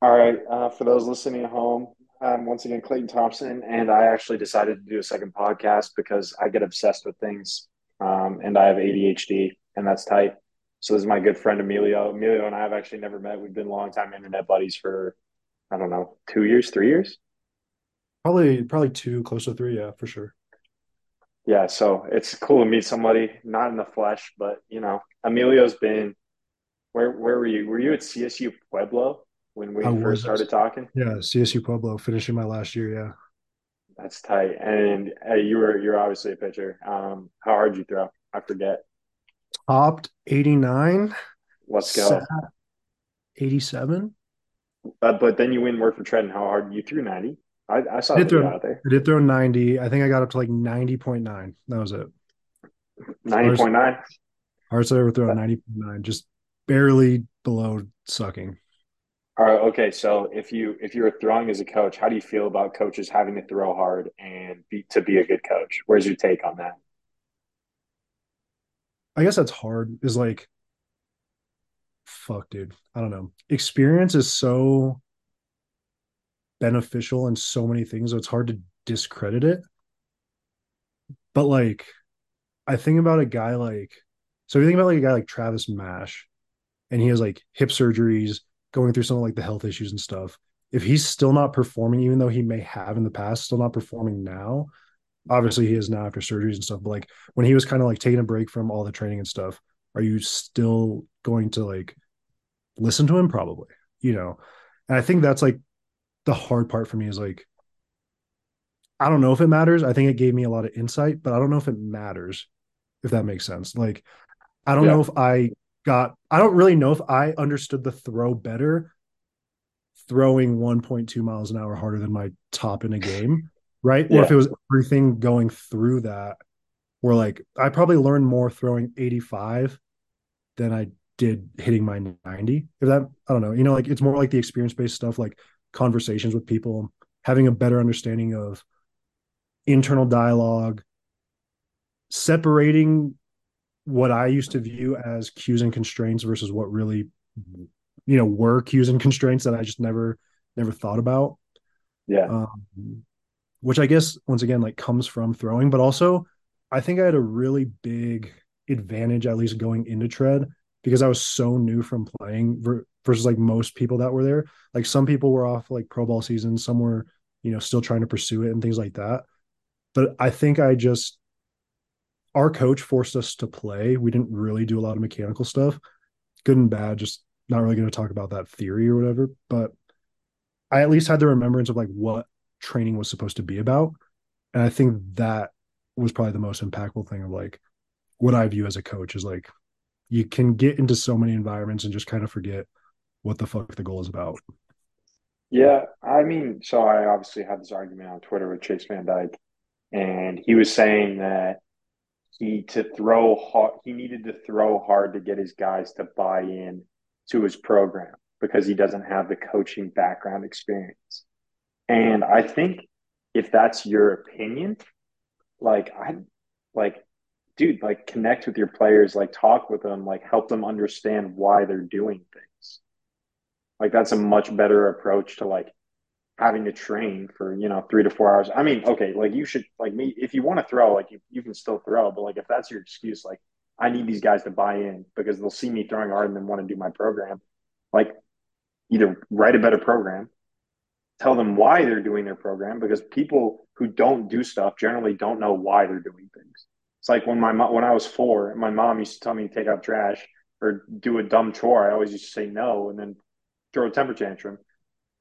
All right, uh, for those listening at home, um, once again, Clayton Thompson, and I actually decided to do a second podcast because I get obsessed with things, um, and I have ADHD, and that's tight. So this is my good friend Emilio. Emilio and I have actually never met. We've been longtime internet buddies for I don't know, two years, three years. Probably probably two, close to three, yeah, for sure. Yeah, so it's cool to meet somebody not in the flesh, but you know, Emilio's been where where were you? Were you at CSU Pueblo when we first started talking? yeah, CSU Pueblo, finishing my last year, yeah. That's tight. And uh, you were you're obviously a pitcher. Um, how hard you throw? I forget. Topped 89, Let's go. 87. Uh, but then you win worked for Trenton. How hard you threw 90? I, I saw I did throw out there. I did throw 90. I think I got up to like 90.9. That was it. 90.9. hardest I ever throw 90.9, just barely below sucking. All right, okay. So if you if you're throwing as a coach, how do you feel about coaches having to throw hard and be to be a good coach? Where's your take on that? I guess that's hard, is like, fuck, dude. I don't know. Experience is so beneficial in so many things, so it's hard to discredit it. But like, I think about a guy like, so if you think about like a guy like Travis Mash, and he has like hip surgeries, going through something like the health issues and stuff. If he's still not performing, even though he may have in the past, still not performing now, obviously he is now after surgeries and stuff. But like when he was kind of like taking a break from all the training and stuff, are you still going to like listen to him? Probably, you know. And I think that's like the hard part for me is like I don't know if it matters. I think it gave me a lot of insight, but I don't know if it matters, if that makes sense. Like I don't Yeah. know if I got, I don't really know if I understood the throw better throwing 1.2 miles an hour harder than my top in a game, right? Or if it was everything going through that, where like I probably learned more throwing 85 than I did hitting my 90. If that, I don't know, you know, like it's more like the experience based stuff, like conversations with people, having a better understanding of internal dialogue, separating what I used to view as cues and constraints versus what really, you know, were cues and constraints that I just never, never thought about. Yeah. Um, which I guess once again like comes from throwing, but also I think I had a really big advantage at least going into tread because I was so new from playing versus like most people that were there. Like some people were off like pro ball season, some were you know still trying to pursue it and things like that. But I think I just our coach forced us to play. We didn't really do a lot of mechanical stuff, good and bad. Just not really going to talk about that theory or whatever. But I at least had the remembrance of like what training was supposed to be about. And I think that was probably the most impactful thing of like what I view as a coach is like you can get into so many environments and just kind of forget what the fuck the goal is about. Yeah. I mean, so I obviously had this argument on Twitter with Chase Van Dyke, and he was saying that he to throw hard, he needed to throw hard to get his guys to buy in to his program because he doesn't have the coaching background experience. And I think if that's your opinion, like I like dude, like connect with your players, like talk with them, like help them understand why they're doing things. Like that's a much better approach to like having to train for, you know, three to four hours. I mean, okay, like you should like me if you want to throw, like you, you can still throw, but like if that's your excuse, like I need these guys to buy in because they'll see me throwing hard and then want to do my program. Like either write a better program tell them why they're doing their program because people who don't do stuff generally don't know why they're doing things. It's like when my mom, when I was four, my mom used to tell me to take out trash or do a dumb chore. I always used to say no and then throw a temper tantrum.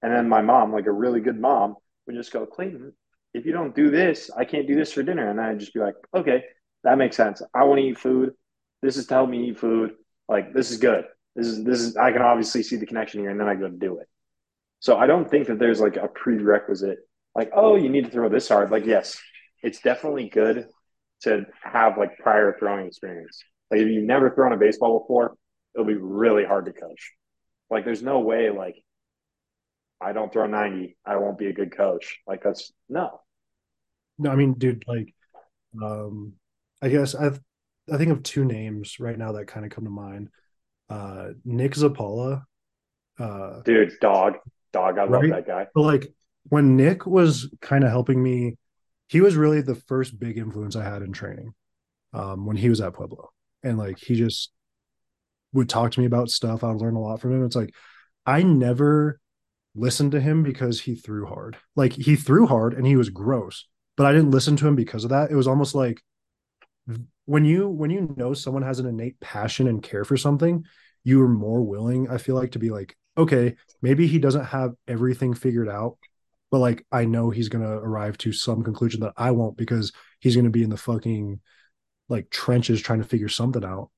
And then my mom, like a really good mom, would just go, Clayton, if you don't do this, I can't do this for dinner. And I'd just be like, okay, that makes sense. I want to eat food. This is to help me eat food. Like this is good. This is this is I can obviously see the connection here, and then I go do it. So I don't think that there's like a prerequisite, like, oh, you need to throw this hard. Like, yes, it's definitely good to have like prior throwing experience. Like, if you've never thrown a baseball before, it'll be really hard to coach. Like, there's no way, like, I don't throw 90, I won't be a good coach. Like, that's no. No, I mean, dude, like, um, I guess I've I think of two names right now that kind of come to mind. Uh, Nick Zappala, uh, Dude, dog. dog. I love that guy. But like when Nick was kind of helping me, he was really the first big influence I had in training. Um, when he was at Pueblo. And like he just would talk to me about stuff. I would learn a lot from him. It's like I never listened to him because he threw hard. Like he threw hard and he was gross, but I didn't listen to him because of that. It was almost like when you when you know someone has an innate passion and care for something, you are more willing, I feel like, to be like, okay, maybe he doesn't have everything figured out, but like I know he's gonna arrive to some conclusion that I won't because he's gonna be in the fucking like trenches trying to figure something out.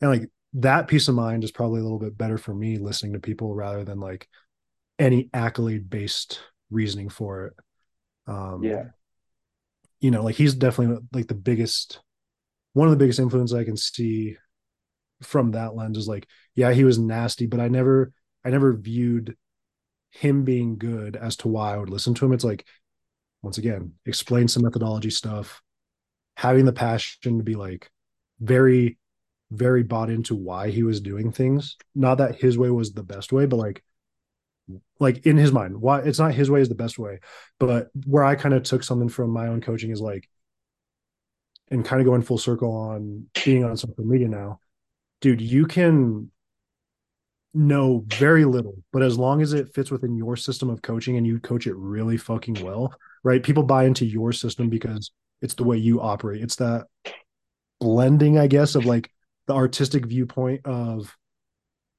And like that peace of mind is probably a little bit better for me listening to people rather than like any accolade based reasoning for it. Um, Yeah. You know, like he's definitely like the biggest, one of the biggest influences I can see from that lens is like, yeah, he was nasty, but I never, I never viewed him being good as to why I would listen to him. It's like, once again, explain some methodology stuff, having the passion to be like very, very bought into why he was doing things. Not that his way was the best way, but like like in his mind why it's not his way is the best way but where i kind of took something from my own coaching is like and kind of going full circle on being on social media now dude you can know very little but as long as it fits within your system of coaching and you coach it really fucking well right people buy into your system because it's the way you operate. It's that blending i guess of like the artistic viewpoint of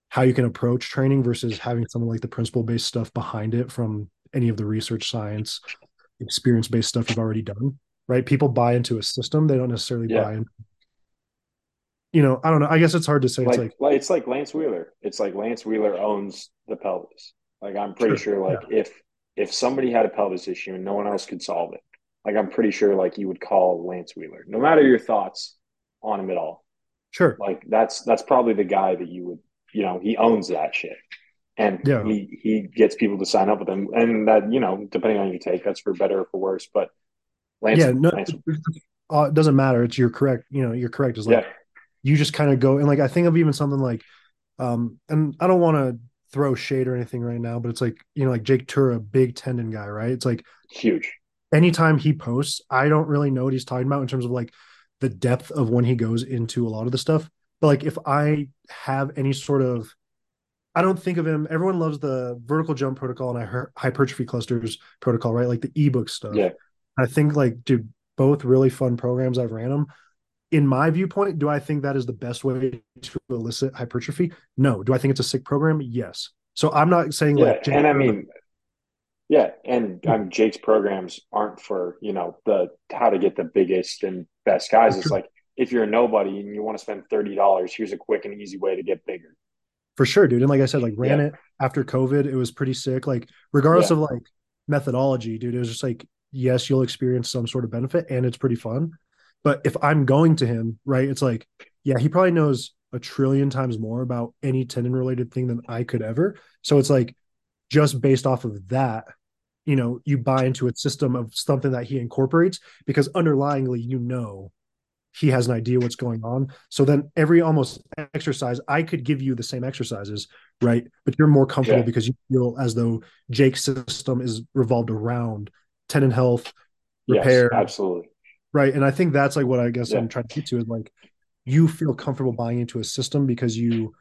how you can approach training versus having something like the principle based stuff behind it from any of the research science experience based stuff you've already done right people buy into a system they don't necessarily Yeah. buy in you know i don't know i guess it's hard to say Like, it's like it's like Lance Wheeler. It's like Lance Wheeler owns the pelvis. Like I'm pretty Sure, sure like if if somebody had a pelvis issue and no one else could solve it, like I'm pretty sure like you would call Lance Wheeler, no matter your thoughts on him at all. sure Like that's that's probably the guy that you would you know he owns that shit, and Yeah. he he gets people to sign up with him, and that you know depending on your take, that's for better or for worse. But Lance, yeah no Lance uh, it doesn't matter it's you're correct you know you're correct is like yeah, you just kind of go and like I think of even something like um and I don't want to throw shade or anything right now, but it's like, you know, like Jake Tuura, big tendon guy, right? It's like huge. anytime he posts, I don't really know what he's talking about in terms of like the depth of when he goes into a lot of the stuff. But like if I have any sort of I don't think of him. Everyone loves the vertical jump protocol and I hypertrophy clusters protocol, right? Like the ebook stuff. Yeah, I think like, dude, both really fun programs. I've ran them. In my viewpoint, do I think that is the best way to elicit hypertrophy? No. Do I think it's a sick program? Yes. So I'm not saying yeah, like, Jake and I mean, yeah, and um, Jake's programs aren't for you know the how to get the biggest and best guys. It's like if you're a nobody and you want to spend thirty dollars, here's a quick and easy way to get bigger. for sure, dude. And like I said, like ran Yeah. it after COVID. It was pretty sick. Like regardless Yeah. of like methodology, dude, it was just like, yes, you'll experience some sort of benefit and it's pretty fun. But if I'm going to him, right, it's like, yeah, he probably knows a trillion times more about any tendon related thing than I could ever. So it's like just based off of that, you know, you buy into a system of something that he incorporates because underlyingly, you know, he has an idea what's going on. So then every almost exercise, I could give you the same exercises, right? But you're more comfortable Yeah. because you feel as though Jake's system is revolved around tendon health, repair, Yes, absolutely. right? And I think that's like what I guess Yeah. I'm trying to get to is like you feel comfortable buying into a system because you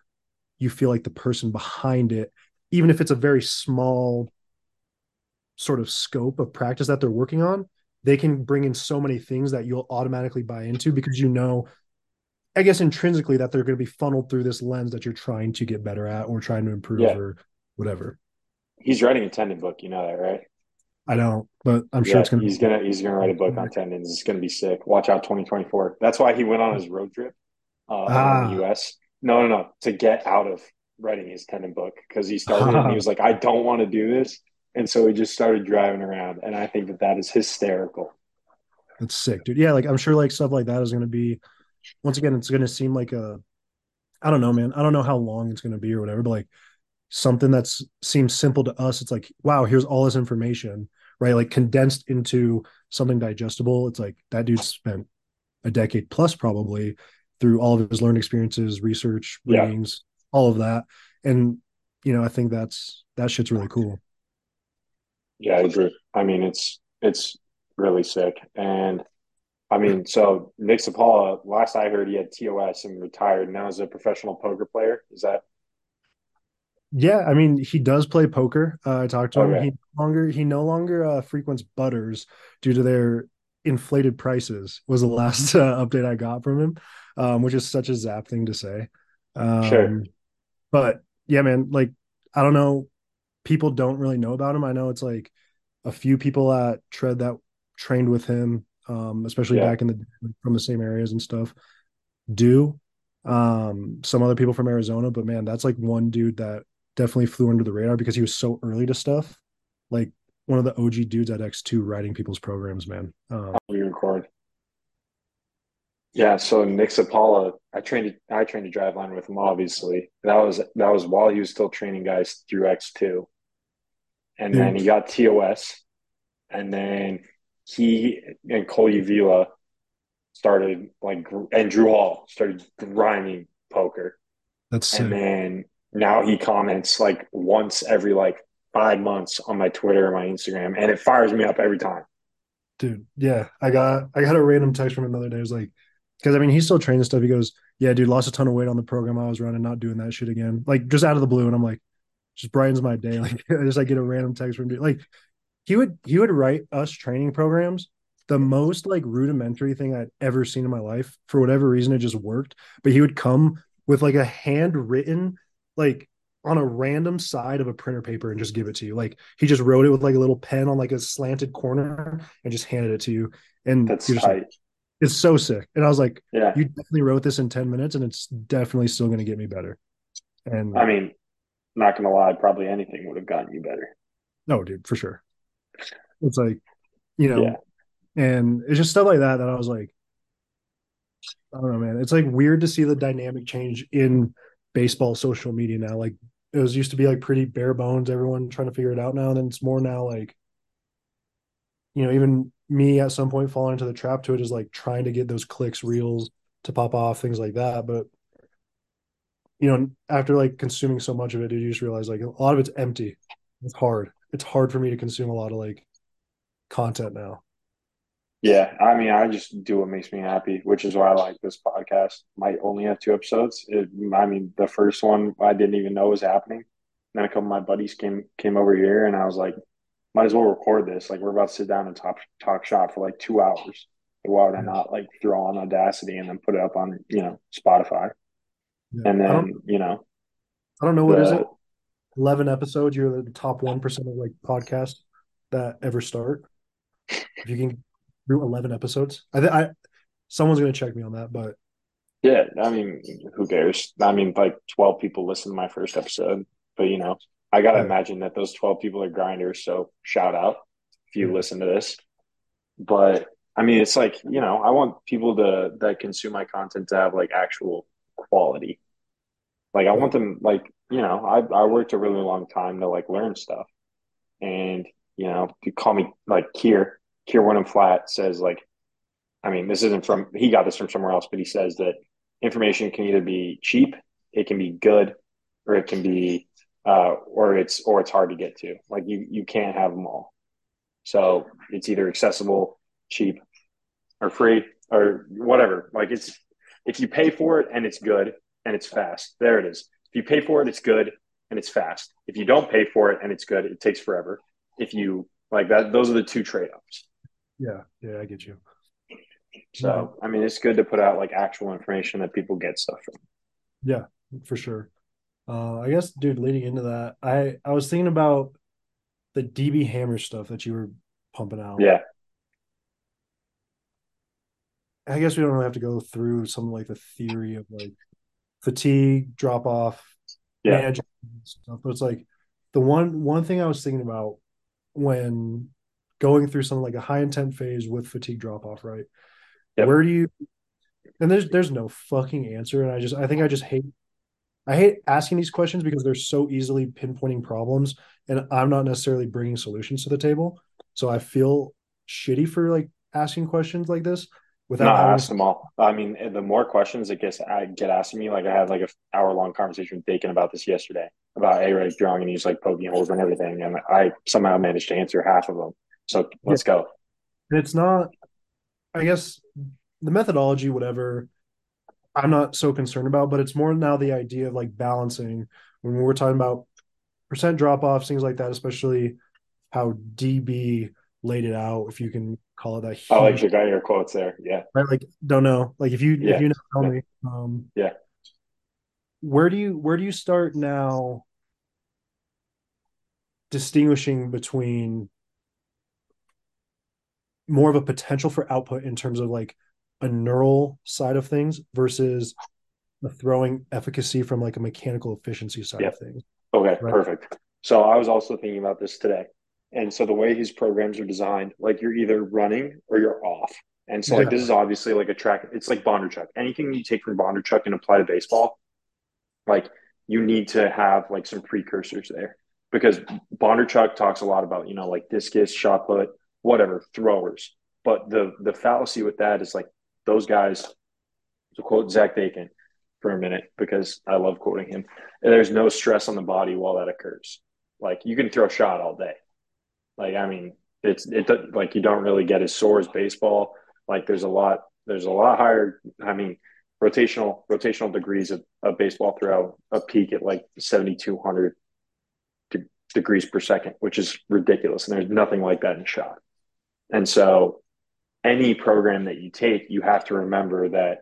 you feel like the person behind it, even if it's a very small sort of scope of practice that they're working on, they can bring in so many things that you'll automatically buy into because you know, I guess intrinsically that they're going to be funneled through this lens that you're trying to get better at or trying to improve Yeah. or whatever. He's writing a tendon book. You know that, right? I don't, but I'm sure it's going to he's gonna he's gonna write a book on tendons. It's gonna be sick. Watch out, 2024. That's why he went on his road trip uh, Ah. the U.S. No, no, no, to get out of writing his tendon book because he started and he was like, I don't want to do this, and so he just started driving around. And I think that that is hysterical. That's sick, dude. Yeah, like I'm sure like stuff like that is going to be once again, it's going to seem like a I don't know, man. I don't know how long it's going to be or whatever, but like something that's seems simple to us, it's like, wow, here's all this information, right? Like condensed into something digestible. It's like that dude spent a decade plus probably through all of his learned experiences, research, Yeah. readings, all of that. And you know, I think that's that shit's really cool. Yeah, I agree. I mean, it's it's really sick. And I mean, so Nick Zappala, last I heard, he had TOS and retired. Now he's a professional poker player. Is that Yeah, I mean, he does play poker. Uh, I talked to him. okay? He no longer he no longer uh, frequents Butters due to their inflated prices. Was the last uh, update I got from him, um, which is such a zap thing to say. Sure. Um, but yeah, man, like I don't know, people don't really know about him. I know it's like a few people at Tread that trained with him, um, especially Yeah. back in the from the same areas and stuff. Do um, some other people from Arizona, but man, that's like one dude that definitely flew under the radar because he was so early to stuff. Like one of the OG dudes at X2 writing people's programs, man. Um, We record. Yeah, so Nick Zappala, I trained I trained to Driveline with him, obviously. That was that was while he was still training guys through X2. And then he got TOS. And then he and Cole Uvila started like and Drew Hall started grinding poker. that's And then now he comments like once every like five months on my Twitter and my Instagram, and it fires me up every time. Dude, yeah, I got I got a random text from him the other day. It was like, because I mean, he's still training stuff. He goes, "Yeah, dude, lost a ton of weight on the program I was running, not doing that shit again." Like just out of the blue, and I'm like, just brightens my day. Like I just like get a random text from dude. Like he would he would write us training programs. The most like rudimentary thing I'd ever seen in my life. For whatever reason, it just worked. But he would come with like a handwritten, like on a random side of a printer paper and just give it to you. Like he just wrote it with like a little pen on like a slanted corner and just handed it to you. And That's just tight. it's so sick. And I was like, Yeah. you definitely wrote this in 10 minutes and it's definitely still going to get me better. And I mean, not gonna lie, probably anything would have gotten you better. no, dude, for sure. It's like, you Yeah. know, and it's just stuff like that that I was like, I don't know, man. It's like weird to see the dynamic change in baseball social media now. Like it was used to be like pretty bare bones, everyone trying to figure it out now. And then it's more now like, you know, even me at some point falling into the trap to it is like trying to get those clicks, reels to pop off, things like that. But you know, after like consuming so much of it, you just realize like a lot of it's empty. It's hard. It's hard for me to consume a lot of like content now. Yeah. I mean, I just do what makes me happy, which is why I like this podcast. Might only have two episodes. It, I mean, the first one I didn't even know was happening. then a couple of my buddies came came over here, and I was like, might as well record this. Like, we're about to sit down and talk talk shop for like two hours. Why would I not like throw on Audacity and then put it up on you know Spotify? Yeah. And then you know I don't know what is it. 11 episodes, you're the top 1% of like podcasts that ever start. If you can do 11 episodes. I think I someone's going to check me on that, but Yeah, I mean, who cares? I mean, like 12 people listened to my first episode, but you know, I gotta yeah. imagine that those 12 people are grinders, so shout out if you Yeah. listen to this. But I mean, it's like, you know, I want people to that consume my content to have like actual quality. Like I want them like, you know, I I worked a really long time to like learn stuff. And, you know, you call me like Keir, Kier Wenham Flat says like I mean, this isn't from, he got this from somewhere else, but he says that information can either be cheap, it can be good, or it can be, uh, or it's, or it's hard to get to. Like you, you can't have them all. So it's either accessible, cheap, or free, or whatever. Like it's, if you pay for it and it's good and it's fast, there it is. If you pay for it, it's good and it's fast. If you don't pay for it and it's good, it takes forever. If you like that, those are the two trade offs. Yeah. Yeah, I get you. So, I mean, it's good to put out like actual information that people get stuff from. yeah, for sure. Uh, I guess, dude, leading into that, I I was thinking about the DB Hammer stuff that you were pumping out. Yeah. I guess we don't really have to go through some like the theory of like fatigue, drop off, Yeah. stuff. But it's like the one one thing I was thinking about when going through something like a high intent phase with fatigue drop off, right? Yep. Where do you and there's there's no fucking answer. And I just I think I just hate I hate asking these questions because they're so easily pinpointing problems and I'm not necessarily bringing solutions to the table. So I feel shitty for like asking questions like this. Without No, having asked them all. I mean, the more questions that gets I get asked of me, like I had like a hour long conversation with Dakin about this yesterday about A Ray drawing and he's like poking holes and everything, and I somehow managed to answer half of them. So let's go. And it's not, I guess, the methodology, whatever, I'm not so concerned about, but it's more now the idea of like balancing when we're talking about percent drop offs, things like that, especially how DB laid it out, if you can call it that. I like you got your quotes there. Yeah. Right. Like, don't know. Like, if you, Yeah. if you know, tell Yeah. me. Um, Yeah. Where do you, where do you start now distinguishing between more of a potential for output in terms of like a neural side of things versus the throwing efficacy from like a mechanical efficiency side Yeah. of things. Okay, Right. perfect. So I was also thinking about this today. And so the way his programs are designed, like you're either running or you're off. And so like this is obviously like a track, it's like Bondarchuk. Anything you take from Bondarchuk and apply to baseball, like you need to have like some precursors there. Because Bondarchuk talks a lot about, you know, like discus, shot put, whatever, throwers. But the the fallacy with that is like those guys, to quote Zach Bacon for a minute, because I love quoting him, there's no stress on the body while that occurs. Like you can throw a shot all day. Like I mean, it's it like you don't really get as sore as baseball. Like there's a lot there's a lot higher. I mean, rotational rotational degrees of, of baseball throw a peak at like 7,200 de- degrees per second, which is ridiculous. And there's nothing like that in shot. And so, any program that you take, you have to remember that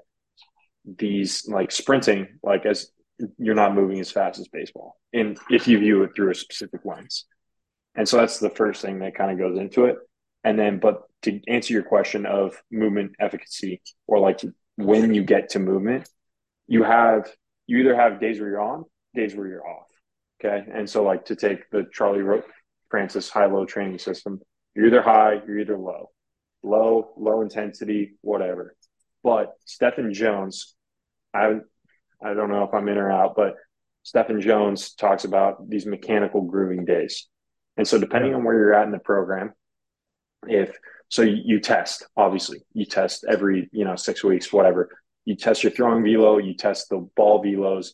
these like sprinting, like as you're not moving as fast as baseball, and if you view it through a specific lens. And so that's the first thing that kind of goes into it. And then, but to answer your question of movement efficacy or like when you get to movement, you have, you either have days where you're on, days where you're off. Okay. And so, like to take the Charlie Francis high low training system, you're either high, you're either low, low, low intensity, whatever. But Stephen Jones, I, I don't know if I'm in or out, but Stephen Jones talks about these mechanical grooving days. And so, depending on where you're at in the program, if so, you, test obviously, you test every you know six weeks, whatever. You test your throwing velo, you test the ball velos,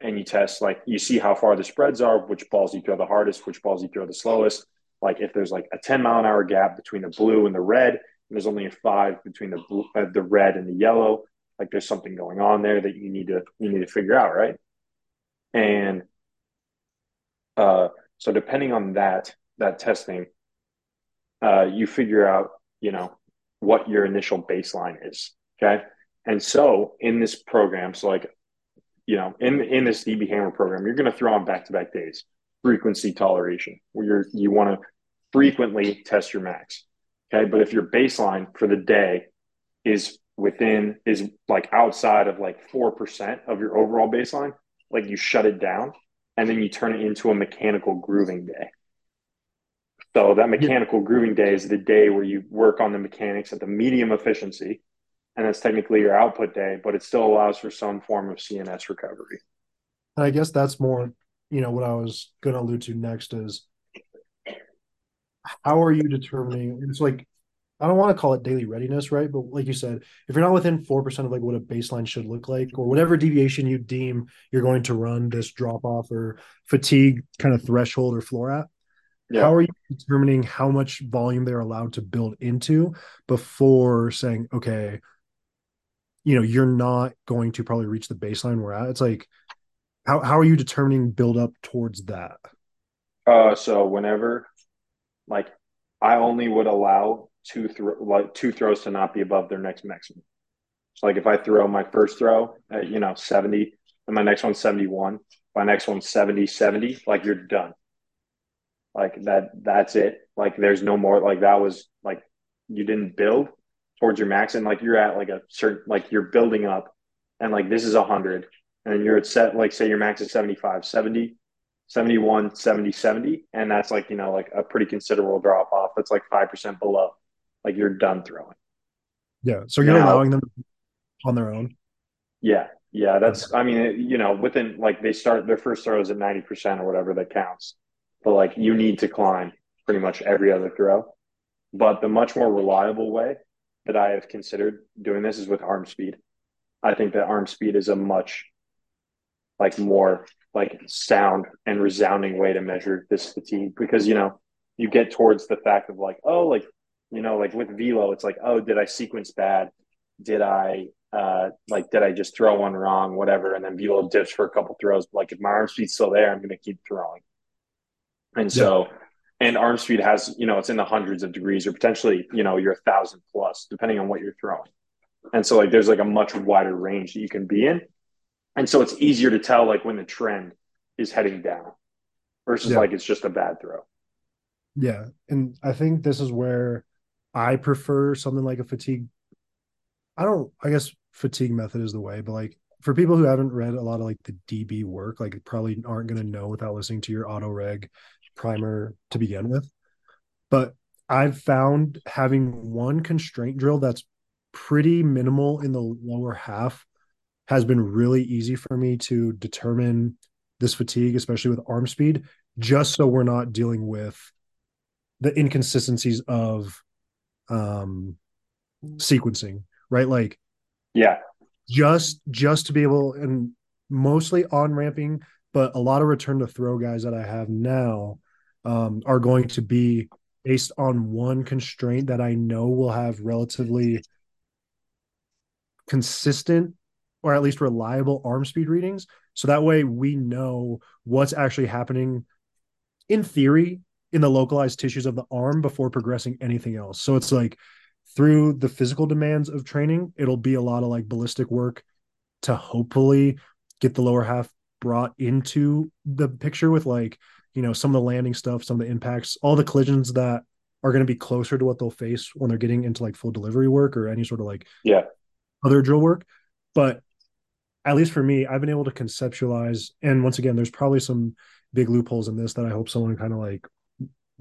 and you test like you see how far the spreads are, which balls you throw the hardest, which balls you throw the slowest. Like if there's like a 10 mile an hour gap between the blue and the red, and there's only a five between the blue, uh, the red and the yellow, like there's something going on there that you need to you need to figure out, right? And uh, so depending on that that testing, uh, you figure out you know what your initial baseline is. Okay, and so in this program, so like you know in in this DB Hammer program, you're going to throw on back to back days, frequency toleration, where you're you want to frequently test your max. Okay, but if your baseline for the day is within is like outside of like 4% of your overall baseline like you shut it down and then you turn it into a mechanical grooving day so that mechanical grooving day is the day where you work on the mechanics at the medium efficiency and that's technically your output day but it still allows for some form of cns recovery And I guess that's more, you know, what I was going to allude to next is how are you determining? It's like, I don't want to call it daily readiness, right? But like you said, if you're not within 4% of like what a baseline should look like, or whatever deviation you deem you're going to run this drop off or fatigue kind of threshold or floor at, yeah how are you determining how much volume they're allowed to build into before saying, okay, you know, you're not going to probably reach the baseline we're at? It's like, how, how are you determining build up towards that? uh, so whenever like i only would allow two throw like two throws to not be above their next maximum. So like if i throw my first throw at you know 70 and my next one's 71 my next one's 70 70 like you're done. Like that that's it. Like there's no more like that was like you didn't build towards your max and like you're at like a certain like you're building up and like this is 100 and you're at set like say your max is 75 70 71 70 70 and that's like you know like a pretty considerable drop off. That's like 5% below like you're done throwing Yeah. So you're Now- allowing them on their own. yeah yeah that's i mean it, you know within like they start their first throws at 90% or whatever that counts but like you need to climb pretty much every other throw but the much more reliable way that I have considered doing this is with arm speed. I think that arm speed is a much like more like sound and resounding way to measure this fatigue because you know you get towards the fact of like oh like you know like with velo it's like oh did I sequence bad did I uh like did I just throw one wrong whatever and then velo dips for a couple throws but like if my arm speed's still there I'm going to keep throwing and so yeah. and arm speed has you know it's in the hundreds of degrees or potentially you know you're a thousand plus depending on what you're throwing and so like there's like a much wider range that you can be in and so it's easier to tell like when the trend is heading down versus yeah. like it's just a bad throw. Yeah. And I think this is where I prefer something like a fatigue. I don't, I guess fatigue method is the way, but like for people who haven't read a lot of like the DB work, like probably aren't going to know without listening to your auto reg primer to begin with. But I've found having one constraint drill that's pretty minimal in the lower half has been really easy for me to determine this fatigue, especially with arm speed, just so we're not dealing with the inconsistencies of um sequencing, right? Like yeah. Just just to be able and mostly on ramping, but a lot of return to throw guys that I have now um are going to be based on one constraint that I know will have relatively consistent or at least reliable arm speed readings. So that way we know what's actually happening in theory in the localized tissues of the arm before progressing anything else. So it's like through the physical demands of training, it'll be a lot of like ballistic work to hopefully get the lower half brought into the picture with like, you know, some of the landing stuff, some of the impacts, all the collisions that are going to be closer to what they'll face when they're getting into like full delivery work or any sort of like yeah other drill work. But at least for me, I've been able to conceptualize. And once again, there's probably some big loopholes in this that I hope someone kind of like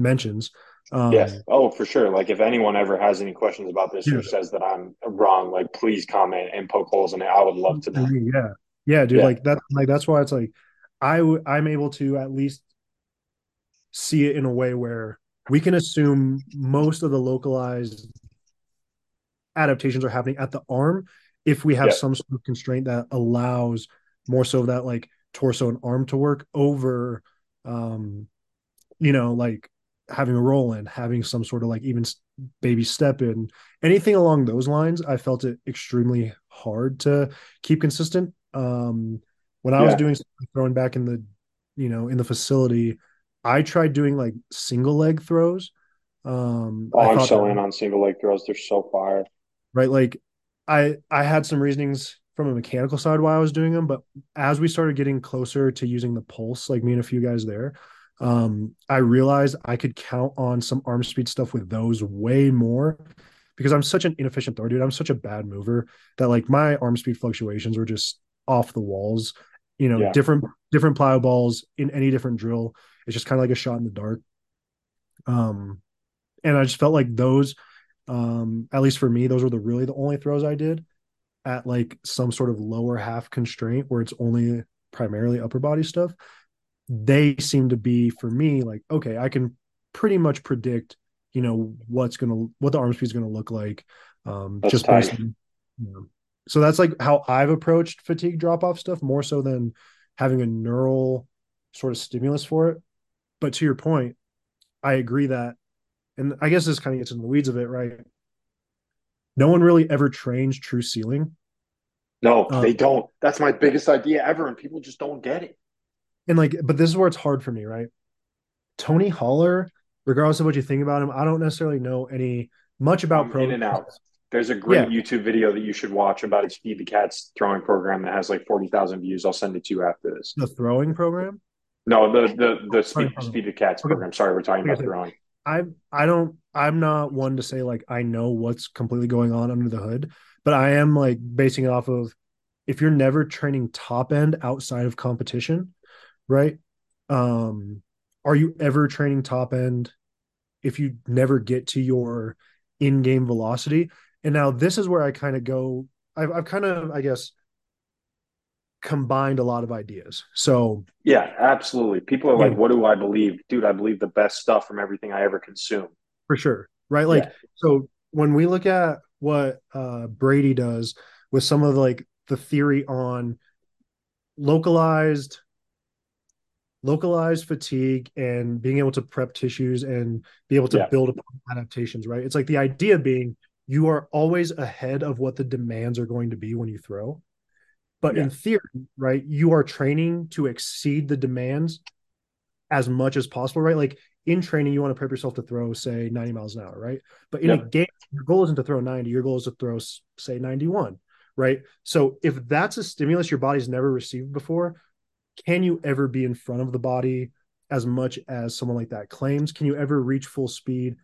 mentions. Um, yes. Oh, for sure. Like if anyone ever has any questions about this yeah. or says that I'm wrong, like please comment and poke holes in it. I would love to know. Yeah. Yeah, dude. Yeah. Like that. Like that's why it's like I w- I'm able to at least see it in a way where we can assume most of the localized adaptations are happening at the arm if we have yeah. some sort of constraint that allows more so that like torso and arm to work over um you know like having a role in having some sort of like even baby step in anything along those lines i felt it extremely hard to keep consistent. Um when i yeah. was doing throwing back in the you know in the facility i tried doing like single leg throws. Um oh, i'm so in on single leg throws. They're so fire. Right like I I had some reasonings from a mechanical side while I was doing them, but as we started getting closer to using the pulse, like me and a few guys there, um, I realized I could count on some arm speed stuff with those way more because I'm such an inefficient thrower, dude. I'm such a bad mover that like my arm speed fluctuations were just off the walls. You know, yeah. different different plyo balls in any different drill. It's just kind of like a shot in the dark. Um, and I just felt like those um, at least for me, those were the really the only throws I did at like some sort of lower half constraint where it's only primarily upper body stuff. They seem to be for me like, okay, I can pretty much predict, you know, what's gonna what the arm speed is gonna look like. Um that's just based on, you know. so that's like how I've approached fatigue drop off stuff more so than having a neural sort of stimulus for it. But to your point, I agree that and I guess this kind of gets in the weeds of it, right? No one really ever trains true ceiling. No, um, they don't. That's my biggest idea ever, and people just don't get it. And like, but this is where it's hard for me, right? Tony Holler, regardless of what you think about him, I don't necessarily know any much about pro. In and out. There's a great yeah. YouTube video that you should watch about his Feed the Cats throwing program that has like forty thousand views. I'll send it to you after this. The throwing program? No, the the the Speed, Speed the Cats program. okay. program. Sorry, we're talking about throwing. I I don't I'm not one to say like I know what's completely going on under the hood, but I am like basing it off of if you're never training top end outside of competition, right? Um are you ever training top end if you never get to your in-game velocity? And now this is where I kind of go I've I've kind of I guess combined a lot of ideas. So yeah, absolutely. People are yeah. like, "What do I believe, dude? I believe the best stuff from everything I ever consume." For sure, right? Like, yeah. so when we look at what uh Brady does with some of the, like the theory on localized localized fatigue and being able to prep tissues and be able to yeah. build upon adaptations, right? It's like the idea being you are always ahead of what the demands are going to be when you throw. But yeah. in theory, right, you are training to exceed the demands as much as possible, right? Like in training, you want to prep yourself to throw, say, 90 miles an hour, right? But in yep. a game, your goal isn't to throw 90, your goal is to throw, say, 91, right? So if that's a stimulus your body's never received before, can you ever be in front of the body as much as someone like that claims? Can you ever reach full speed?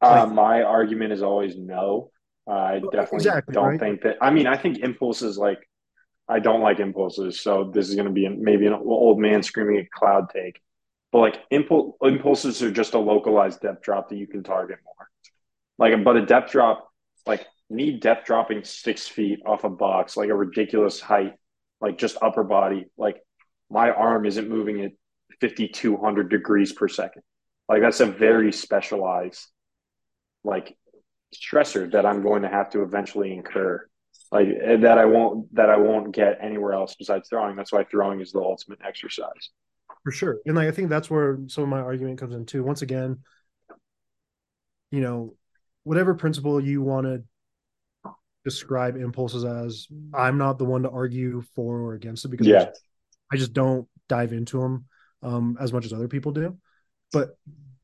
Uh, my argument is always no. Uh, I definitely exactly, don't right? think that. I mean, I think impulses like I don't like impulses, so this is going to be maybe an old man screaming a cloud take. But like impulse impulses are just a localized depth drop that you can target more. Like, but a depth drop, like need depth dropping six feet off a box, like a ridiculous height, like just upper body. Like my arm isn't moving at 5,200 degrees per second. Like that's a very specialized, like stressor that I'm going to have to eventually incur. Like that I won't that I won't get anywhere else besides throwing. That's why throwing is the ultimate exercise for sure. And like I think that's where some of my argument comes in too. Once again, you know, whatever principle you want to describe impulses as, I'm not the one to argue for or against it because yeah. I, just, don't dive into them um, as much as other people do. But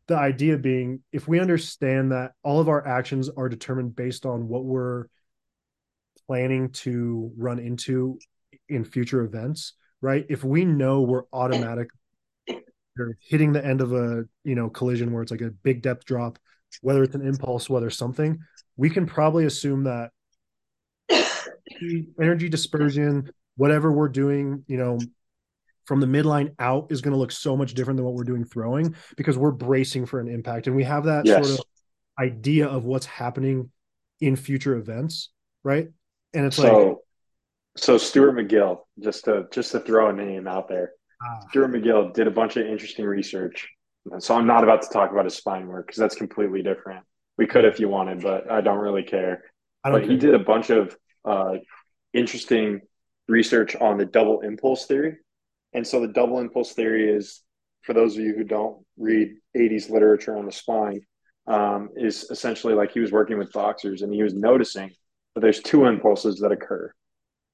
the idea being, if we understand that all of our actions are determined based on what we're planning to run into in future events, right? If we know we're automatic hitting the end of a you know collision where it's like a big depth drop, whether it's an impulse, whether something, we can probably assume that energy dispersion, whatever we're doing, you know, from the midline out is going to look so much different than what we're doing throwing because we're bracing for an impact and we have that yes. sort of idea of what's happening in future events, right? And it's so, like so Stuart McGill, just to just to throw a name out there. Ah. Stuart McGill did a bunch of interesting research. So I'm not about to talk about his spine work because that's completely different. We could if you wanted, but I don't really care. Don't but care. he did a bunch of uh, interesting research on the double impulse theory. And so the double impulse theory is, for those of you who don't read 80s literature on the spine, um, is essentially like he was working with boxers and he was noticing that there's two impulses that occur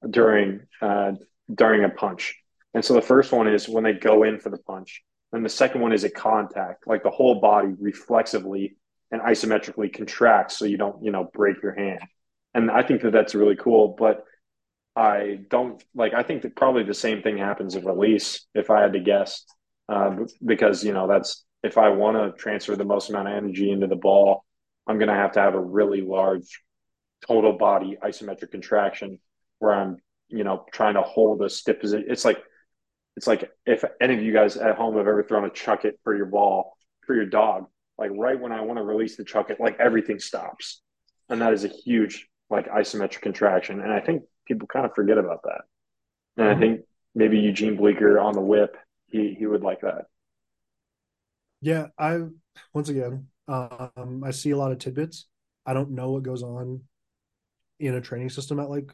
during uh, during a punch. And so the first one is when they go in for the punch. And the second one is a contact, like the whole body reflexively and isometrically contracts so you don't, you know, break your hand. And I think that that's really cool. But I don't like, I think that probably the same thing happens at release, if I had to guess, uh, because, you know, that's if I want to transfer the most amount of energy into the ball, I'm going to have to have a really large total body isometric contraction where I'm, you know, trying to hold a stiff position. It's like it's like if any of you guys at home have ever thrown a chuck it for your ball for your dog, like right when I want to release the chuck it, like everything stops, and that is a huge like isometric contraction, and I think people kind of forget about that, and mm-hmm. I think maybe Eugene Bleecker on the whip, he he would like that. Yeah, I once again, um, I see a lot of tidbits. I don't know what goes on in a training system at like,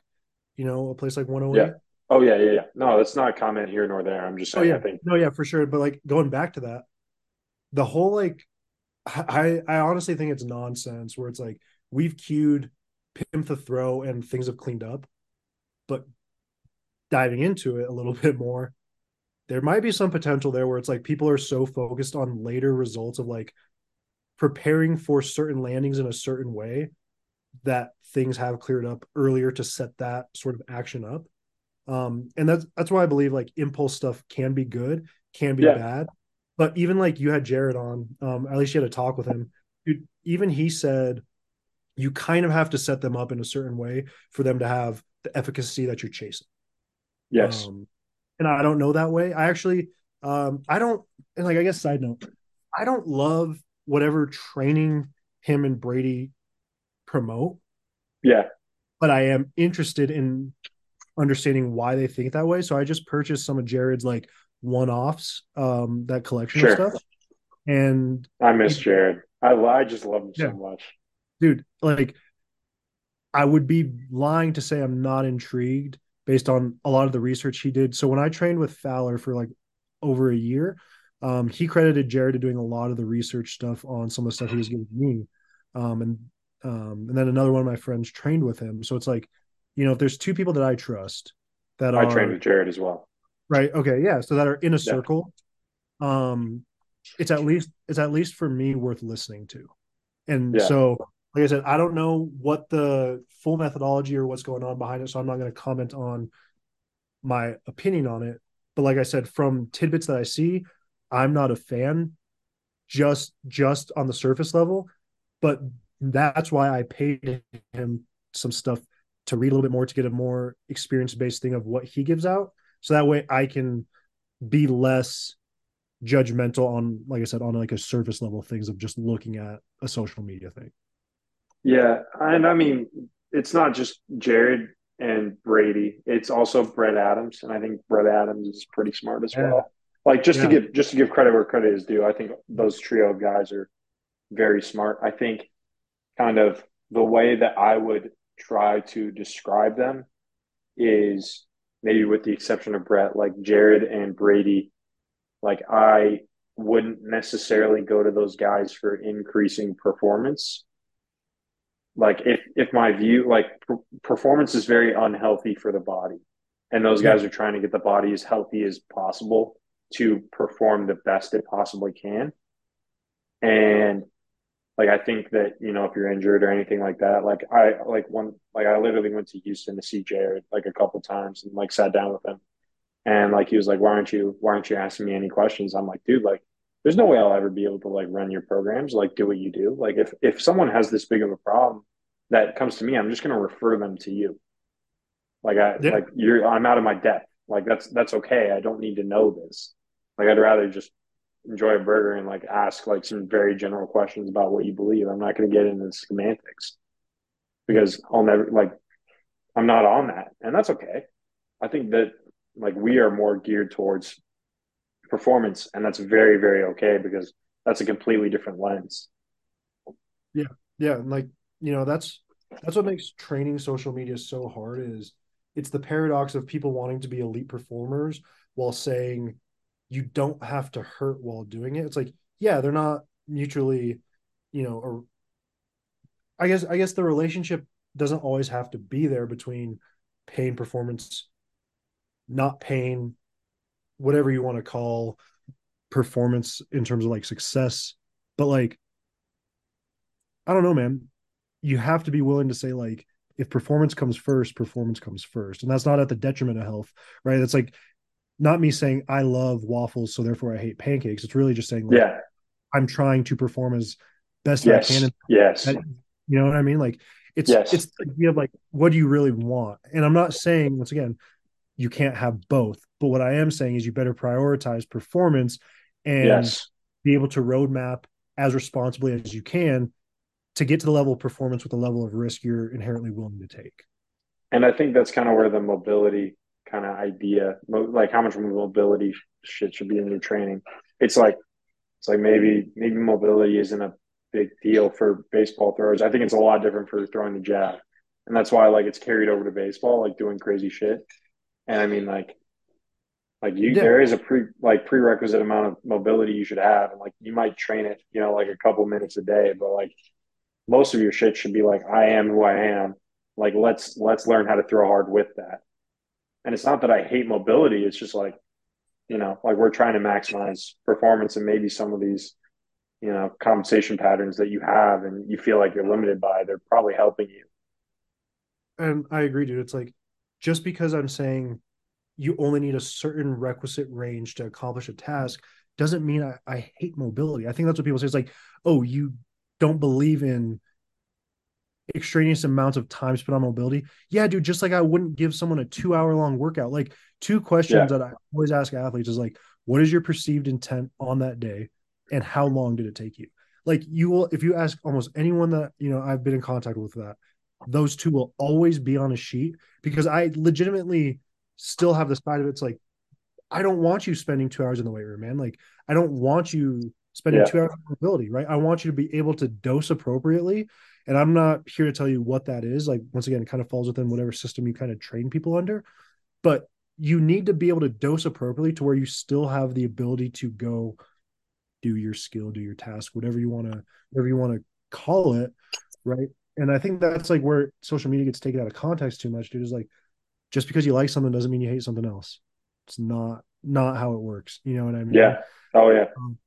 you know, a place like 108. Yeah. Oh yeah, yeah, yeah. No, that's not a comment here nor there. I'm just oh, saying. Oh, yeah. I think. No, yeah, for sure. But like going back to that, the whole like, I I honestly think it's nonsense. Where it's like we've cued pimp the throw and things have cleaned up, but diving into it a little bit more, there might be some potential there where it's like people are so focused on later results of like preparing for certain landings in a certain way that things have cleared up earlier to set that sort of action up um, and that's that's why I believe like impulse stuff can be good, can be yeah. bad. But even like you had Jared on, um, at least you had a talk with him. Dude, even he said you kind of have to set them up in a certain way for them to have the efficacy that you're chasing. Yes. Um, and I don't know that way. I actually, um, I don't, and like I guess side note, I don't love whatever training him and Brady promote. Yeah. But I am interested in understanding why they think that way. So I just purchased some of Jared's like one offs, um, that collection sure. of stuff. And I miss Jared. I I just love him yeah. so much. Dude, like I would be lying to say I'm not intrigued based on a lot of the research he did. So when I trained with Fowler for like over a year, um, he credited Jared to doing a lot of the research stuff on some of the stuff he was giving me. Um, and um, and then another one of my friends trained with him. So it's like, you know, if there's two people that I trust that I are trained with Jared as well. right, okay, yeah, so that are in a circle, um, it's at least it's at least for me worth listening to. And Yeah. so, like I said, I don't know what the full methodology or what's going on behind it, so I'm not going to comment on my opinion on it. But like I said, from tidbits that I see, I'm not a fan just just on the surface level. But that's why I paid him some stuff to read a little bit more to get a more experience based thing of what he gives out. So that way I can be less judgmental on, like I said, on like a surface level things of just looking at a social media thing. Yeah, and I mean, it's not just Jared and Brady. It's also Brett Adams, and I think Brett Adams is pretty smart as Yeah. well. Like just to give just to give credit where credit is due, I think those trio of guys are very smart. I think kind of the way that I would try to describe them is maybe with the exception of Brett, like Jared and Brady, like I wouldn't necessarily go to those guys for increasing performance. Like if if my view like per- performance is very unhealthy for the body, and those guys are trying to get the body as healthy as possible to perform the best it possibly can. And like I think that you know if you're injured or anything like that, like I like one like I literally went to Houston to see Jared like a couple times and like sat down with him, and like he was like, "Why aren't you Why aren't you asking me any questions?" I'm like, "Dude, like there's no way I'll ever be able to like run your programs, like do what you do. Like if if someone has this big of a problem that comes to me, I'm just gonna refer them to you. Like I Yeah. like you're I'm out of my depth. Like that's that's okay. I don't need to know this. Like I'd rather just enjoy a burger and like ask like some very general questions about what you believe. I'm not gonna get into the semantics because I'll never like I'm not on that. And that's okay. I think that like we are more geared towards performance and that's very, very okay because that's a completely different lens. Yeah, yeah. like you know, that's that's what makes training social media so hard is it's the paradox of people wanting to be elite performers while saying you don't have to hurt while doing it. It's like, yeah, they're not mutually, you know, or I guess I guess the relationship doesn't always have to be there between pain performance, not pain, whatever you want to call performance in terms of like success. But like, I don't know, man. You have to be willing to say, like, if performance comes first, performance comes first. And that's not at the detriment of health, right? It's like not me saying I love waffles, so therefore I hate pancakes. It's really just saying, like, Yeah. I'm trying to perform as best Yes. I can. Yes. That- you know what I mean? Like it's Yes. it's the idea of like what do you really want? And I'm not saying once again you can't have both, but what I am saying is you better prioritize performance and yes. be able to roadmap as responsibly as you can to get to the level of performance with the level of risk you're inherently willing to take. And I think that's kind of where the mobility kind of idea, like how much mobility shit should be in your training. It's like, it's like maybe maybe mobility isn't a big deal for baseball throwers. I think it's a lot different for throwing the jab, and that's why like it's carried over to baseball, like doing crazy shit. And I mean, like, like you, Yeah. there is a pre like prerequisite amount of mobility you should have, and like you might train it, you know, like a couple minutes a day, but like most of your shit should be like, I am who I am. Like let's let's learn how to throw hard with that. And it's not that I hate mobility. It's just like, you know, like we're trying to maximize performance and maybe some of these, you know, compensation patterns that you have and you feel like you're limited by, they're probably helping you. And I agree, dude. It's like just because I'm saying you only need a certain requisite range to accomplish a task doesn't mean I, I hate mobility. I think that's what people say. It's like, oh, you don't believe in extraneous amounts of time spent on mobility. Yeah, dude, just like I wouldn't give someone a two hour long workout. Like two questions Yeah. that I always ask athletes is like, what is your perceived intent on that day? And how long did it take you? Like you will, if you ask almost anyone that, you know, I've been in contact with that, those two will always be on a sheet because I legitimately still have the side of it. It's like, I don't want you spending two hours in the weight room, man. Like, I don't want you spending Yeah. two hours on mobility, right? I want you to be able to dose appropriately. And I'm not here to tell you what that is. Like, once again, it kind of falls within whatever system you kind of train people under. But you need to be able to dose appropriately to where you still have the ability to go do your skill, do your task, whatever you want to, whatever you want to call it, right? And I think that's like where social media gets taken out of context too much, dude. Is like just because you like something doesn't mean you hate something else. It's not not how it works. You know what I mean? Yeah. Oh yeah. Um,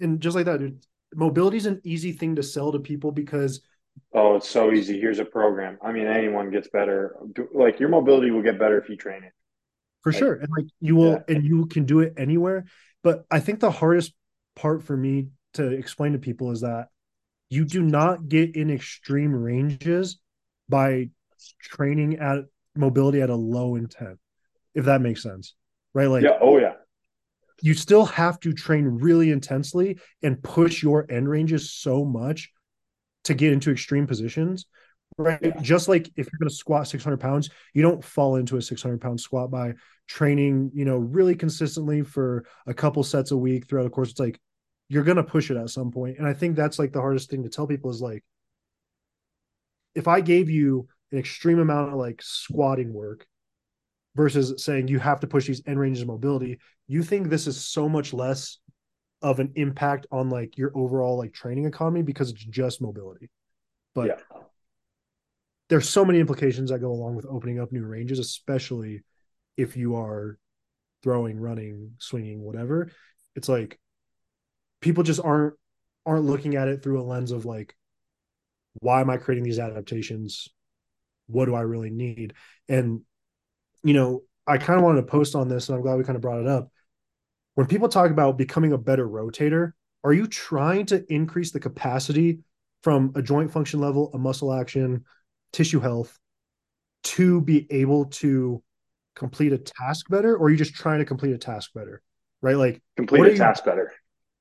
and just like that, dude, mobility is an easy thing to sell to people because Oh, it's so easy. Here's a program. I mean, anyone gets better. Like your mobility will get better if you train it. for Like- sure, and like you will, Yeah. and you can do it anywhere. But I think the hardest part for me to explain to people is that you do not get in extreme ranges by training at mobility at a low intent, if that makes sense, right? Like yeah. Oh yeah. you still have to train really intensely and push your end ranges so much to get into extreme positions right Yeah. just like if you're going to squat 600 pounds you don't fall into a 600 pound squat by training you know really consistently for a couple sets a week throughout a course it's like you're going to push it at some point and i think that's like the hardest thing to tell people is like if i gave you an extreme amount of like squatting work versus saying you have to push these end ranges of mobility you think this is so much less of an impact on like your overall like training economy because it's just mobility. But Yeah. there's so many implications that go along with opening up new ranges especially if you are throwing running swinging whatever. It's like people just aren't aren't looking at it through a lens of like why am i creating these adaptations what do i really need and you know i kind of wanted to post on this and i'm glad we kind of brought it up when people talk about becoming a better rotator are you trying to increase the capacity from a joint function level a muscle action tissue health to be able to complete a task better or are you just trying to complete a task better right like Complete a you- task better.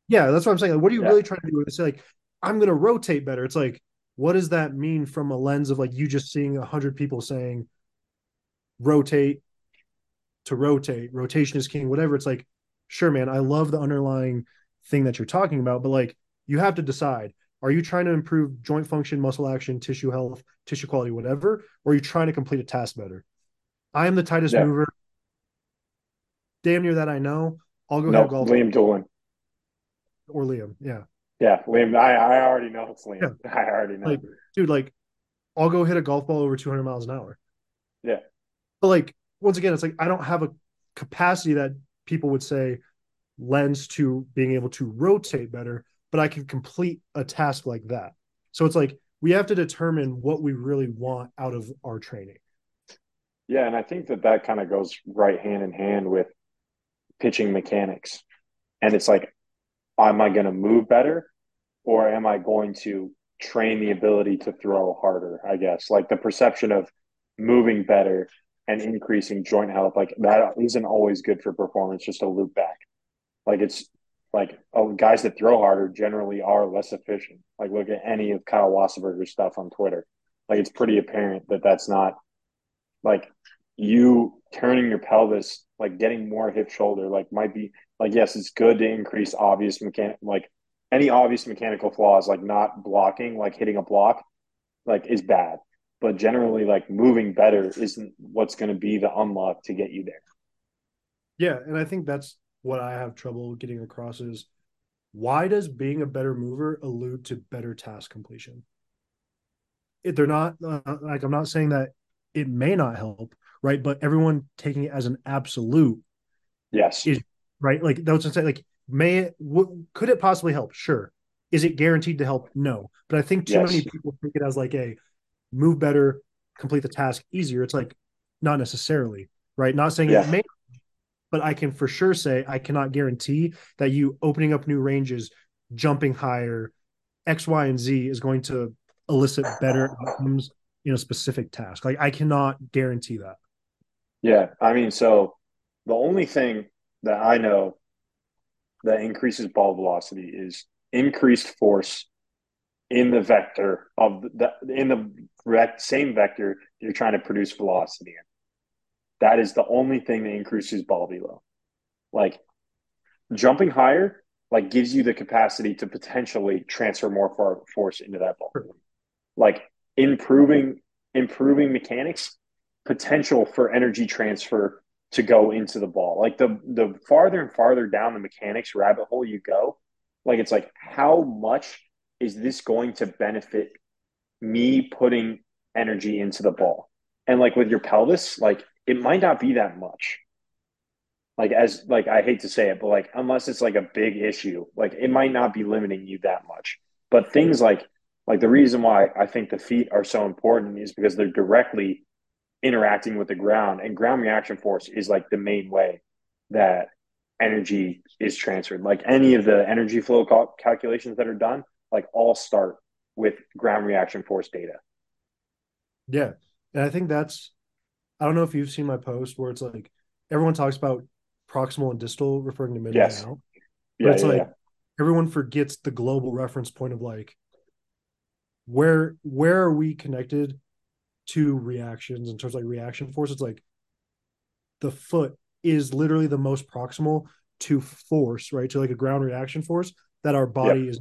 yeah, that's what I'm saying. Like, what are you Yeah. really trying to do? It's like, I'm going to rotate better. It's like, what does that mean from a lens of like you just seeing a hundred people saying rotate to rotate, rotation is king, whatever. It's like, sure, man, I love the underlying thing that you're talking about, but like you have to decide are you trying to improve joint function, muscle action, tissue health, tissue quality, whatever, or are you trying to complete a task better? I am the tightest Yeah. mover. Damn near that I know. I'll go No, ahead golf Liam Dolan. or Liam. Yeah. Yeah, Liam. I, I already know it's Liam. I already know. Like, dude, like I'll go hit a golf ball over 200 miles an hour. Yeah. But like, once again, it's like I don't have a capacity that people would say lends to being able to rotate better, but I can complete a task like that. So it's like we have to determine what we really want out of our training. Yeah, and I think that that kind of goes right hand in hand with pitching mechanics. And it's like, am I going to move better or am I going to train the ability to throw harder? I guess like the perception of moving better and increasing joint health, like that isn't always good for performance, just a loop back. Like it's like oh, guys that throw harder generally are less efficient. Like look at any of Kyle Wasserberger's stuff on Twitter. Like it's pretty apparent that that's not like you turning your pelvis, like getting more hip shoulder, like might be like yes, it's good to increase obvious mechanic like any obvious mechanical flaws, like not blocking, like hitting a block, like is bad. But generally, like moving better isn't what's going to be the unlock to get you there. Yeah, and I think that's what I have trouble getting across is why does being a better mover allude to better task completion? If they're not uh, like I'm not saying that it may not help, right? But everyone taking it as an absolute, Yes. Is- right? Like that's what I'm saying. Like, may it w- could it possibly help? Sure. Is it guaranteed to help? No. But I think too Yes. many people take it as like a move better, complete the task easier. It's like not necessarily, right? Not saying Yeah. it may, but I can for sure say I cannot guarantee that you opening up new ranges, jumping higher, X, Y, and Z is going to elicit better outcomes in a specific task. Like I cannot guarantee that. Yeah. I mean, so the only thing that I know that increases ball velocity is increased force in the vector of the in the same vector you're trying to produce velocity in. That is the only thing that increases ball velo. Like jumping higher, like gives you the capacity to potentially transfer more force into that ball. Like improving improving mechanics, potential for energy transfer to go into the ball. Like the the farther and farther down the mechanics rabbit hole you go, like it's like how much is this going to benefit me putting energy into the ball? And like with your pelvis, like it might not be that much. Like as like I hate to say it, but like unless it's like a big issue, like it might not be limiting you that much. But things like like the reason why I think the feet are so important is because they're directly interacting with the ground and ground reaction force is like the main way that energy is transferred like any of the energy flow cal- calculations that are done like all start with ground reaction force data yeah and i think that's i don't know if you've seen my post where it's like everyone talks about proximal and distal referring to mid yes. and out but yeah, it's yeah, like yeah. everyone forgets the global reference point of like where where are we connected to reactions in terms of like reaction force it's like the foot is literally the most proximal to force right? To like a ground reaction force that our body yep. is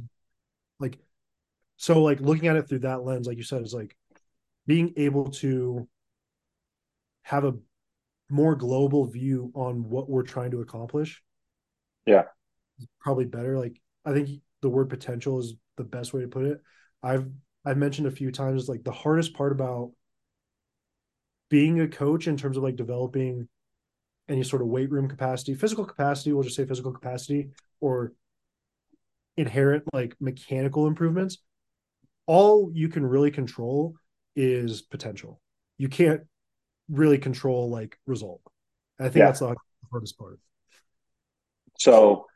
like so like looking at it through that lens like you said is like being able to have a more global view on what we're trying to accomplish yeah. probably better. Like i think the word potential is the best way to put it. I've i've mentioned a few times like the hardest part about being a coach in terms of like developing any sort of weight room capacity, physical capacity, we'll just say physical capacity or inherent like mechanical improvements, all you can really control is potential. You can't really control like result. I think yeah. that's the hardest part. So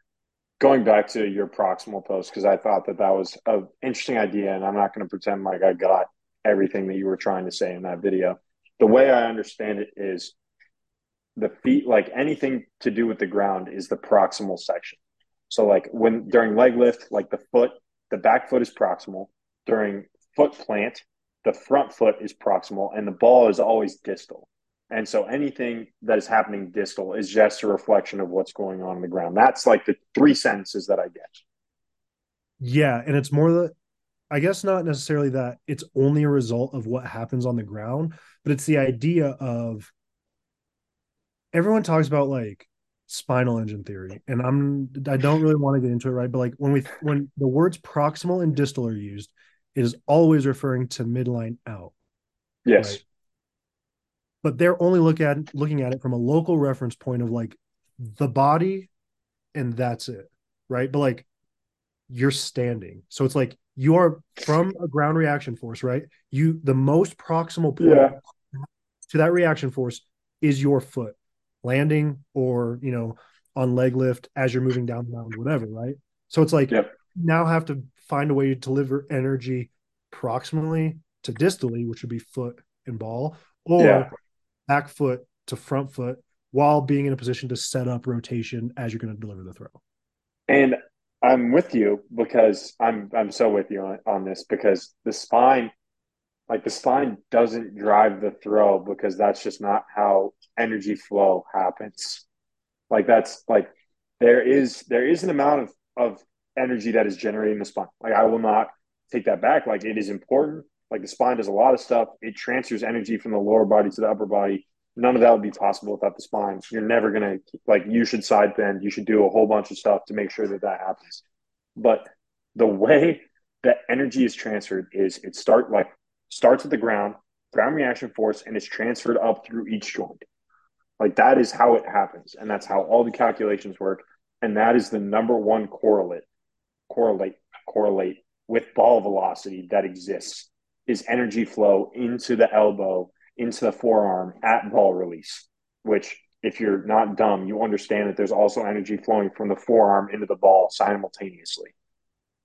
going back to your proximal post, because I thought that that was an interesting idea, and I'm not going to pretend like I got everything that you were trying to say in that video the way I understand it is the feet, like anything to do with the ground, is the proximal section. So, like when during leg lift, like the foot, the back foot is proximal. During foot plant, the front foot is proximal, and the ball is always distal. And so anything that is happening distal is just a reflection of what's going on in the ground. That's like the three sentences that I get. Yeah. And it's more the I guess not necessarily that it's only a result of what happens on the ground, but it's the idea of everyone talks about like spinal engine theory and i'm i don't really want to get into it right? But like when we when the words proximal and distal are used it is always referring to midline out yes. right? but they're only look at looking at it from a local reference point of like the body and that's it right? But like you're standing. So it's like you are from a ground reaction force, right? You the most proximal point yeah. to that reaction force is your foot landing or you know on leg lift as you're moving down the mountain, whatever, right? So it's like now have to find a way to deliver energy proximally to distally, which would be foot and ball, or yeah. back foot to front foot while being in a position to set up rotation as you're going to deliver the throw. And I'm with you because I'm I'm so with you on, on this because the spine like the spine doesn't drive the throw because that's just not how energy flow happens. Like that's like there is there is an amount of of energy that is generating the spine. Like I will not take that back. Like it is important. Like the spine does a lot of stuff. It transfers energy from the lower body to the upper body none of that would be possible without the spine. You're never going to like you should side bend. You should do a whole bunch of stuff to make sure that that happens. But the way that energy is transferred is it start like starts at the ground, ground reaction force, and it's transferred up through each joint. Like that is how it happens, and that's how all the calculations work. And that is the number one correlate, correlate, correlate with ball velocity that exists is energy flow into the elbow into the forearm at ball release, which if you're not dumb, you understand that there's also energy flowing from the forearm into the ball simultaneously.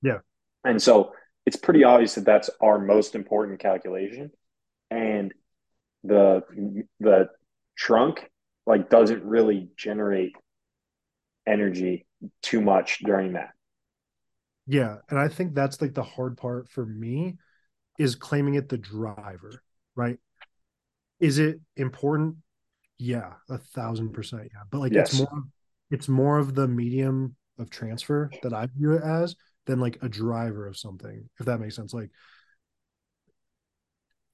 Yeah. And so it's pretty obvious that that's our most important calculation. And the the trunk like doesn't really generate energy too much during that. Yeah, and I think that's like the hard part for me is claiming it the driver, right? Is it important? Yeah, a thousand percent. Yeah, but like yes. it's more, it's more of the medium of transfer that I view it as than like a driver of something, if that makes sense. Like,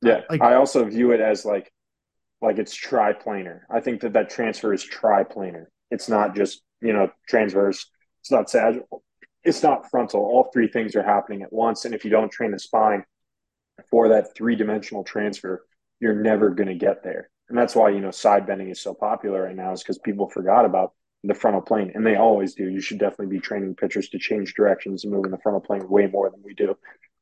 yeah, like, I also view it as like like it's triplanar. I think that that transfer is triplanar. It's not just you know transverse. It's not sagittal. It's not frontal. All three things are happening at once, and if you don't train the spine for that three dimensional transfer, you're never going to get there. And that's why you know side bending is so popular right now, is because people forgot about the frontal plane, and they always do. You should definitely be training pitchers to change directions and move in the frontal plane way more than we do.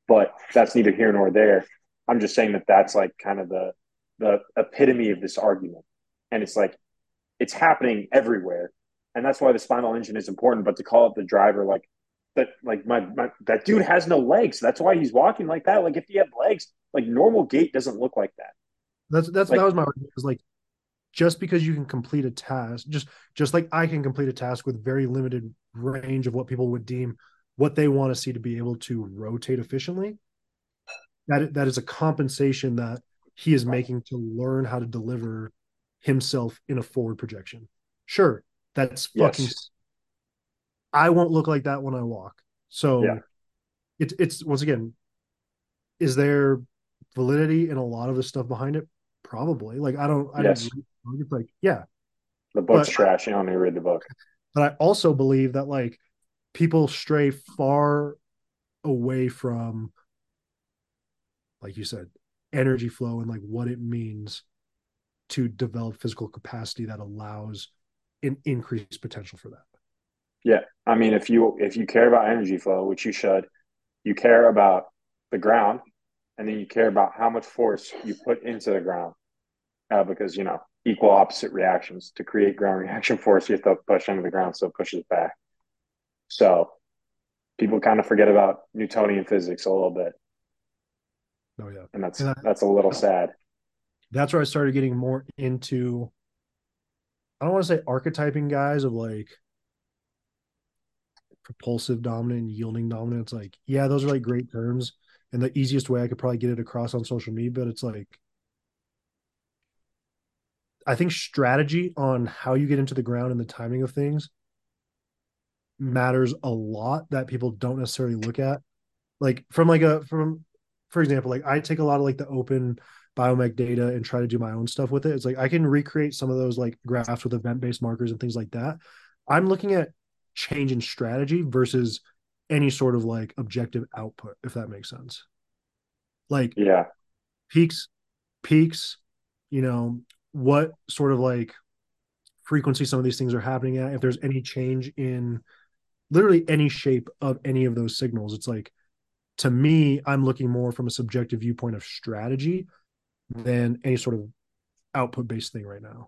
But that's neither here nor there. I'm just saying that that's like kind of the the epitome of this argument, and it's like it's happening everywhere, and that's why the spinal engine is important. But to call it the driver, like that, like my, my that dude has no legs. That's why he's walking like that. Like if he had legs, like normal gait doesn't look like that. That's that's like, that was my argument. Is like just because you can complete a task, just just like I can complete a task with very limited range of what people would deem what they want to see to be able to rotate efficiently, that that is a compensation that he is making to learn how to deliver himself in a forward projection. Sure, that's fucking. Yes. I won't look like that when I walk. So, yeah. it's it's once again, is there validity in a lot of the stuff behind it? Probably. Like I don't. I yes. don't it's like, yeah. The book's but, trash. You don't need to read the book. But I also believe that like people stray far away from, like you said, energy flow and like what it means to develop physical capacity that allows an increased potential for that. Yeah. I mean, if you if you care about energy flow, which you should, you care about the ground, and then you care about how much force you put into the ground, uh, because you know equal opposite reactions. To create ground reaction force, you have to push into the ground so it pushes back. So people kind of forget about Newtonian physics a little bit. Oh yeah. And that's and I, that's a little sad. That's where I started getting more into I don't want to say archetyping guys of like propulsive dominant yielding dominant. It's like, yeah, those are like great terms. And the easiest way I could probably get it across on social media, but it's like I think strategy on how you get into the ground and the timing of things matters a lot that people don't necessarily look at. Like from like a from for example, like I take a lot of like the open biomech data and try to do my own stuff with it. It's like I can recreate some of those like graphs with event-based markers and things like that. I'm looking at change in strategy versus any sort of like objective output, if that makes sense. Like yeah, peaks, peaks, you know, what sort of like frequency some of these things are happening at, if there's any change in literally any shape of any of those signals. It's like to me, I'm looking more from a subjective viewpoint of strategy than any sort of output based thing right now.